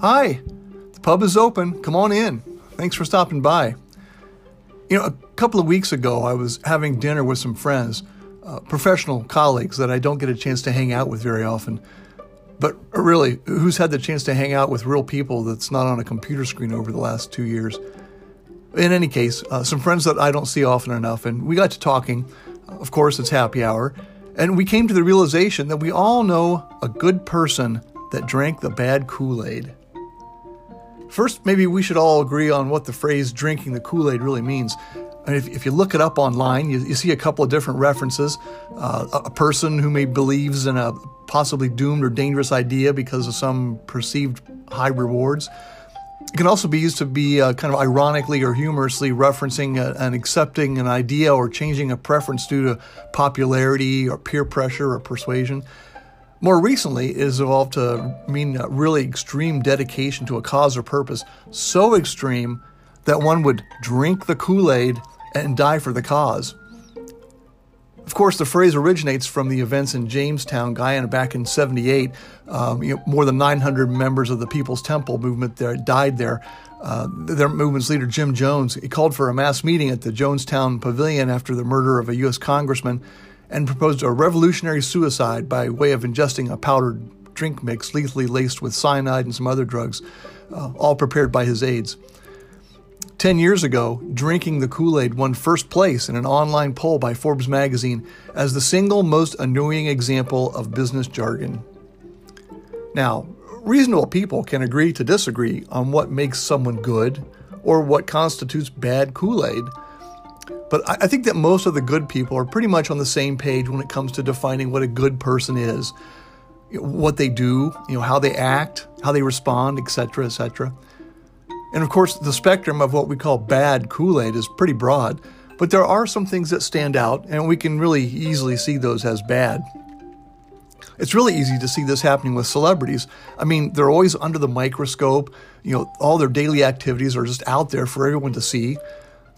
Hi, the pub is open. Come on in. Thanks for stopping by. You know, a couple of weeks ago, I was having dinner with some friends, uh, professional colleagues that I don't get a chance to hang out with very often. But really, who's had the chance to hang out with real people that's not on a computer screen over the last two years? In any case, uh, some friends that I don't see often enough, and we got to talking. Of course, it's happy hour. And we came to the realization that we all know a good person that drank the bad Kool Aid. First, maybe we should all agree on what the phrase drinking the Kool Aid really means. And if, if, you look it up online, you, you see a couple of different references. Uh, a person who may believes in a possibly doomed or dangerous idea because of some perceived high rewards. It can also be used to be uh, kind of ironically or humorously referencing a, and accepting an idea or changing a preference due to popularity or peer pressure or persuasion. More recently, it has evolved to mean a really extreme dedication to a cause or purpose, so extreme that one would drink the Kool Aid and die for the cause. Of course, the phrase originates from the events in Jamestown, Guyana, back in 78. Um, you know, more than 900 members of the People's Temple movement there died there. Uh, their movement's leader, Jim Jones, he called for a mass meeting at the Jonestown Pavilion after the murder of a U.S. congressman and proposed a revolutionary suicide by way of ingesting a powdered drink mix lethally laced with cyanide and some other drugs, uh, all prepared by his aides. Ten years ago, drinking the Kool Aid won first place in an online poll by Forbes magazine as the single most annoying example of business jargon. Now, reasonable people can agree to disagree on what makes someone good or what constitutes bad Kool Aid. But I think that most of the good people are pretty much on the same page when it comes to defining what a good person is, what they do, you know, how they act, how they respond, etc., etc. And of course, the spectrum of what we call bad Kool-Aid is pretty broad, but there are some things that stand out, and we can really easily see those as bad. It's really easy to see this happening with celebrities. I mean, they're always under the microscope. You know, all their daily activities are just out there for everyone to see.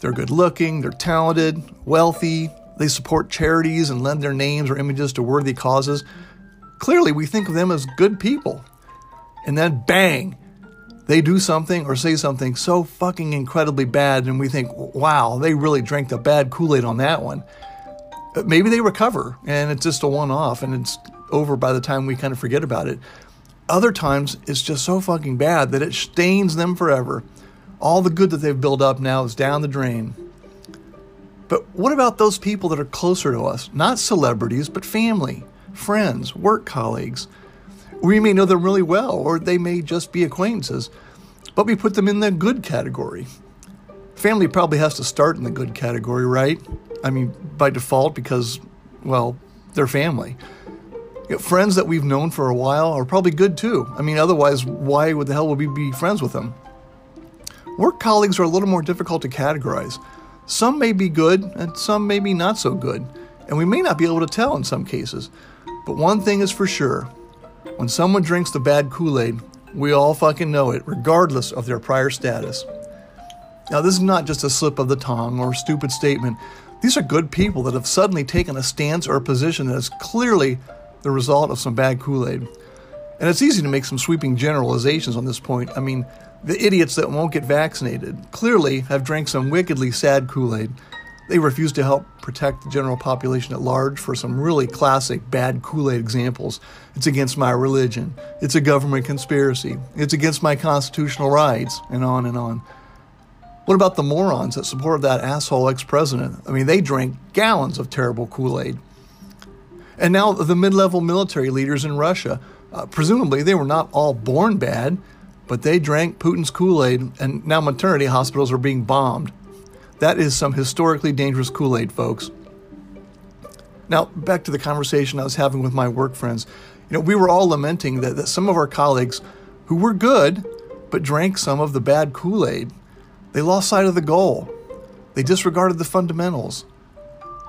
They're good looking, they're talented, wealthy, they support charities and lend their names or images to worthy causes. Clearly, we think of them as good people. And then, bang, they do something or say something so fucking incredibly bad, and we think, wow, they really drank the bad Kool Aid on that one. Maybe they recover and it's just a one off and it's over by the time we kind of forget about it. Other times, it's just so fucking bad that it stains them forever. All the good that they've built up now is down the drain. But what about those people that are closer to us? Not celebrities, but family, friends, work colleagues. We may know them really well, or they may just be acquaintances, but we put them in the good category. Family probably has to start in the good category, right? I mean, by default, because, well, they're family. You know, friends that we've known for a while are probably good too. I mean, otherwise, why would the hell would we be friends with them? Work colleagues are a little more difficult to categorize. Some may be good, and some may be not so good, and we may not be able to tell in some cases. But one thing is for sure when someone drinks the bad Kool Aid, we all fucking know it, regardless of their prior status. Now, this is not just a slip of the tongue or a stupid statement. These are good people that have suddenly taken a stance or a position that is clearly the result of some bad Kool Aid. And it's easy to make some sweeping generalizations on this point. I mean, the idiots that won't get vaccinated clearly have drank some wickedly sad Kool Aid. They refuse to help protect the general population at large for some really classic bad Kool Aid examples. It's against my religion. It's a government conspiracy. It's against my constitutional rights, and on and on. What about the morons that supported that asshole ex president? I mean, they drank gallons of terrible Kool Aid. And now the mid level military leaders in Russia, uh, presumably they were not all born bad but they drank Putin's Kool Aid, and now maternity hospitals are being bombed. That is some historically dangerous Kool Aid, folks. Now, back to the conversation I was having with my work friends. You know, we were all lamenting that, that some of our colleagues who were good but drank some of the bad Kool Aid, they lost sight of the goal. They disregarded the fundamentals.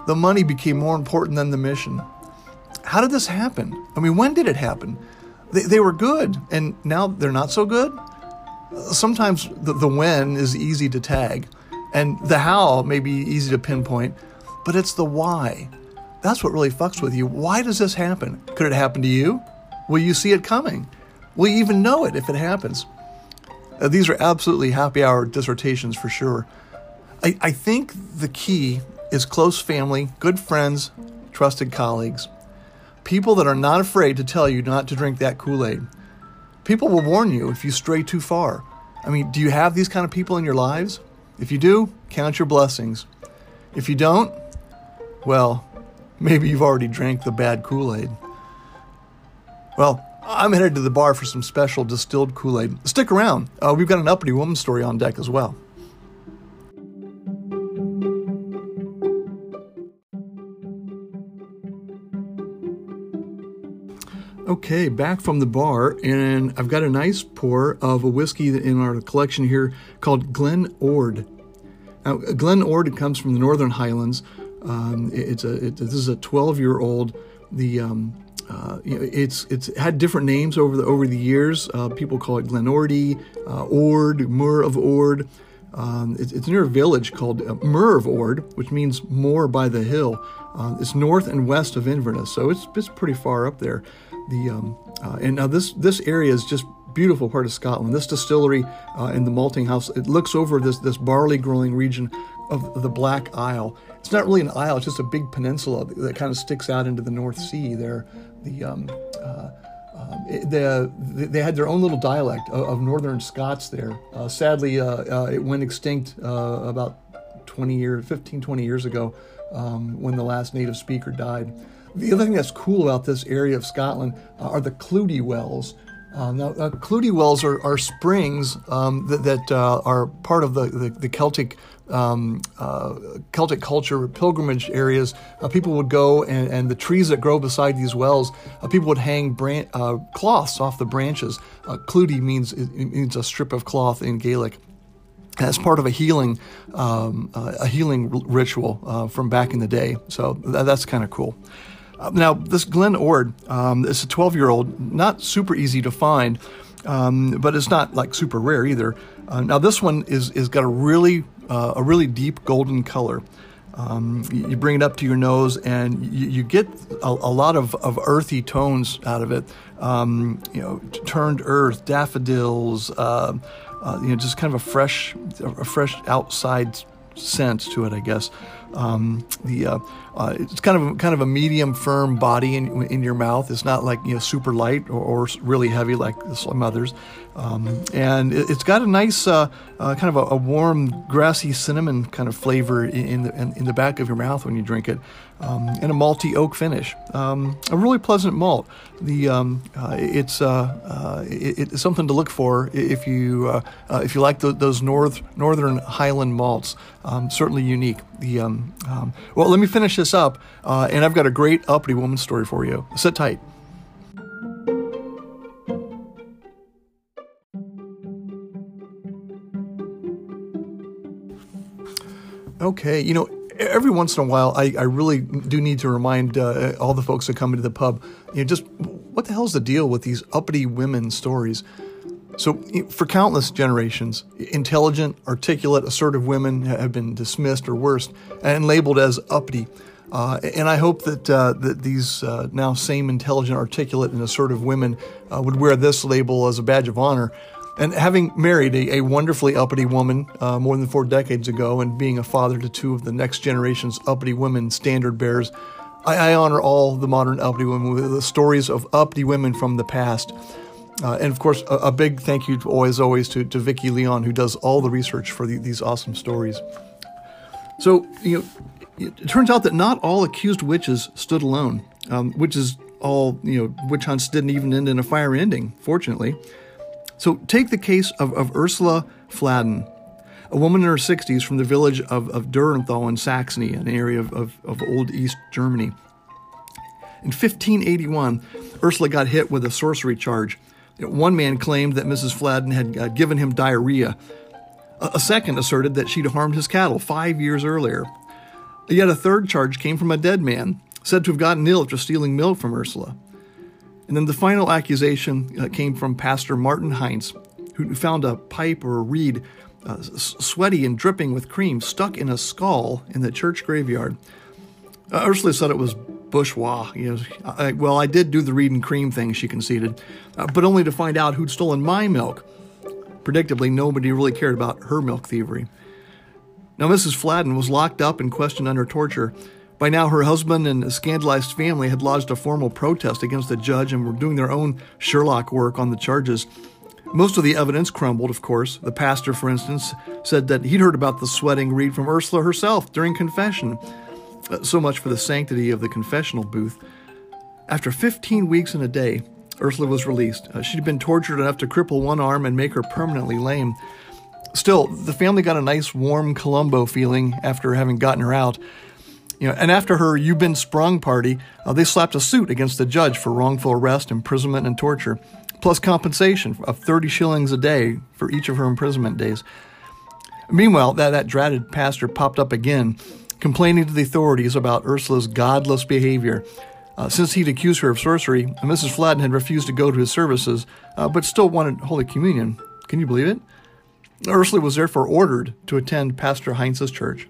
The money became more important than the mission. How did this happen? I mean, when did it happen? they, they were good and now they're not so good. Sometimes the, the when is easy to tag and the how may be easy to pinpoint, but it's the why. That's what really fucks with you. Why does this happen? Could it happen to you? Will you see it coming? Will you even know it if it happens? Uh, these are absolutely happy hour dissertations for sure. I, I think the key is close family, good friends, trusted colleagues, people that are not afraid to tell you not to drink that Kool Aid. People will warn you if you stray too far. I mean, do you have these kind of people in your lives? If you do, count your blessings. If you don't, well, maybe you've already drank the bad Kool Aid. Well, I'm headed to the bar for some special distilled Kool Aid. Stick around, uh, we've got an uppity woman story on deck as well. Okay, back from the bar, and I've got a nice pour of a whiskey in our collection here called Glen Ord. Now, Glen Ord comes from the Northern Highlands. Um, it's a it, this is a 12 year old. The um, uh, you know, it's it's had different names over the over the years. Uh, people call it Glenordie, uh, Ord, Muir of Ord. Um, it's, it's, near a village called uh, Muir Ord, which means moor by the hill. Uh, it's north and west of Inverness, so it's it's pretty far up there. The um, uh, and now this this area is just beautiful part of Scotland. This distillery uh, and the malting house it looks over this this barley growing region of the Black Isle. It's not really an isle; it's just a big peninsula that, that kind of sticks out into the North Sea. There, the um, uh, um, the, they had their own little dialect of, of Northern Scots there. Uh, sadly, uh, uh, it went extinct uh, about 20 years, 15, 20 years ago um, when the last native speaker died. The other thing that's cool about this area of Scotland uh, are the Clootie Wells. Uh, now, uh, Wells are, are springs um, that, that uh, are part of the, the, the Celtic um, uh, Celtic culture, pilgrimage areas. Uh, people would go, and, and, the trees that grow beside these wells, people would hang bran- cloths off the branches. Uh, means means a strip of cloth in Gaelic as part of a healing um, uh, a healing ritual uh, from back in the day. So th- that's kind of cool. Now, this Glen Ord um, is a 12 year old, not super easy to find, um, but it's not like super rare either. Uh, now, this one is is got a really uh, a really deep golden color. Um, you bring it up to your nose, and you, you get a, a, lot of, of earthy tones out of it. Um, you know, turned earth, daffodils. Uh, uh, you know, just kind of a fresh, a fresh outside scent to it, I guess. Um, the uh, uh, it's kind of kind of a medium firm body in, in your mouth. It's not like you know super light or, or really heavy like some others. Um, and it, has got a nice uh, uh, kind of a, a, warm grassy cinnamon kind of flavor in, the in, in, the back of your mouth when you drink it, um, and a malty oak finish. Um, a really pleasant malt. The um, uh, it's uh, it, it's something to look for if you if you like the, those north northern Highland malts. Um, certainly unique. The um, well, let me finish this up, uh, and I've got a great uppity woman story for you. Sit tight. Okay, you know, every once in a while, I, I really do need to remind uh, all the folks that come into the pub, you know, just what the hell's the deal with these uppity women stories? So, for countless generations, intelligent, articulate, assertive women have been dismissed or worse and labeled as uppity. Uh, and I hope that uh, that these uh, now same intelligent, articulate, and assertive women uh, would wear this label as a badge of honor. And having married a, a wonderfully uppity woman uh, more than four decades ago, and being a father to two of the next generation's uppity women standard bearers, I, I honor all the modern uppity women with the stories of uppity women from the past. Uh, and of course, a, a, big thank you, to, always, always, to, to Vicki Leon, who does all the research for the, these awesome stories. So, you know, it turns out that not all accused witches stood alone. Um, witches all, you know, witch hunts didn't even end in a fire ending, fortunately. So, take the case of, of Ursula Fladen, a woman in her 60s from the village of, of in Saxony, an area of, of, of old East Germany. In 1581, Ursula got hit with a sorcery charge one man claimed that Mrs. Fladen had given him diarrhea. A second asserted that she'd harmed his cattle five years earlier. Yet a third charge came from a dead man, said to have gotten ill after stealing milk from Ursula. And then the final accusation uh, came from Pastor Martin Heinz, who found a pipe or a reed, uh, sweaty and dripping with cream, stuck in a skull in the church graveyard. Uh, Ursula said it was bourgeois. You know, I, well, I did do the reed and cream thing, she conceded, uh, but only to find out who'd stolen my milk. predictably, nobody really cared about her milk thievery. Now, Mrs. Fladden was locked up and questioned under torture. By now, her husband and a scandalized family had lodged a formal protest against the judge and were doing their own Sherlock work on the charges. Most of the evidence crumbled, of course. The pastor, for instance, said that he'd heard about the sweating reed from Ursula herself during confession. Uh, so much for the sanctity of the confessional booth. After 15 weeks and a day, Ursula was released. Uh, she'd been tortured enough to cripple one arm and make her permanently lame. Still, the family got a nice warm Columbo feeling after having gotten her out. You know, and after her "You've Been Sprung" party, uh, they slapped a suit against the judge for wrongful arrest, imprisonment, and torture plus compensation of 30 shillings a day for each of her imprisonment days. Meanwhile, that, that dratted pastor popped up again, complaining to the authorities about Ursula's godless behavior. Uh, since he'd accused her of sorcery, Mrs. Fladden had refused to go to his services, uh, but still wanted Holy Communion. Can you believe it? Ursula was therefore ordered to attend Pastor Heinz's church.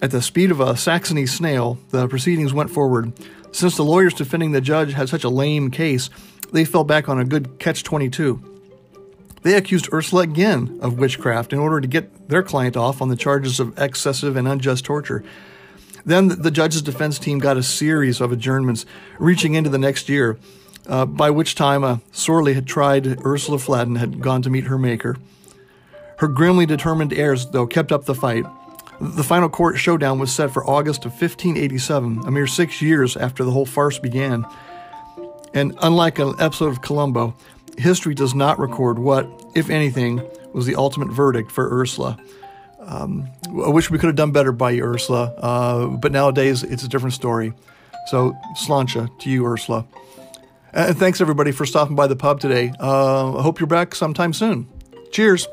At the speed of a Saxony snail, the proceedings went forward. Since the lawyers defending the judge had such a lame case, they fell back on a good catch 22. They accused Ursula again of witchcraft in order to get their client off on the charges of excessive and unjust torture. Then the judge's defense team got a series of adjournments reaching into the next year, uh, by which time a sorely had tried Ursula Fladden had gone to meet her maker. Her grimly determined heirs, though, kept up the fight. The final court showdown was set for August of 1587, a mere six years after the whole farce began. And unlike an episode of Columbo, history does not record what, if anything, was the ultimate verdict for Ursula. Um, I wish we could have done better by Ursula, uh, but nowadays it's a different story. So, sláinte to you, Ursula. And thanks everybody for stopping by the pub today. Uh, I hope you're back sometime soon. Cheers.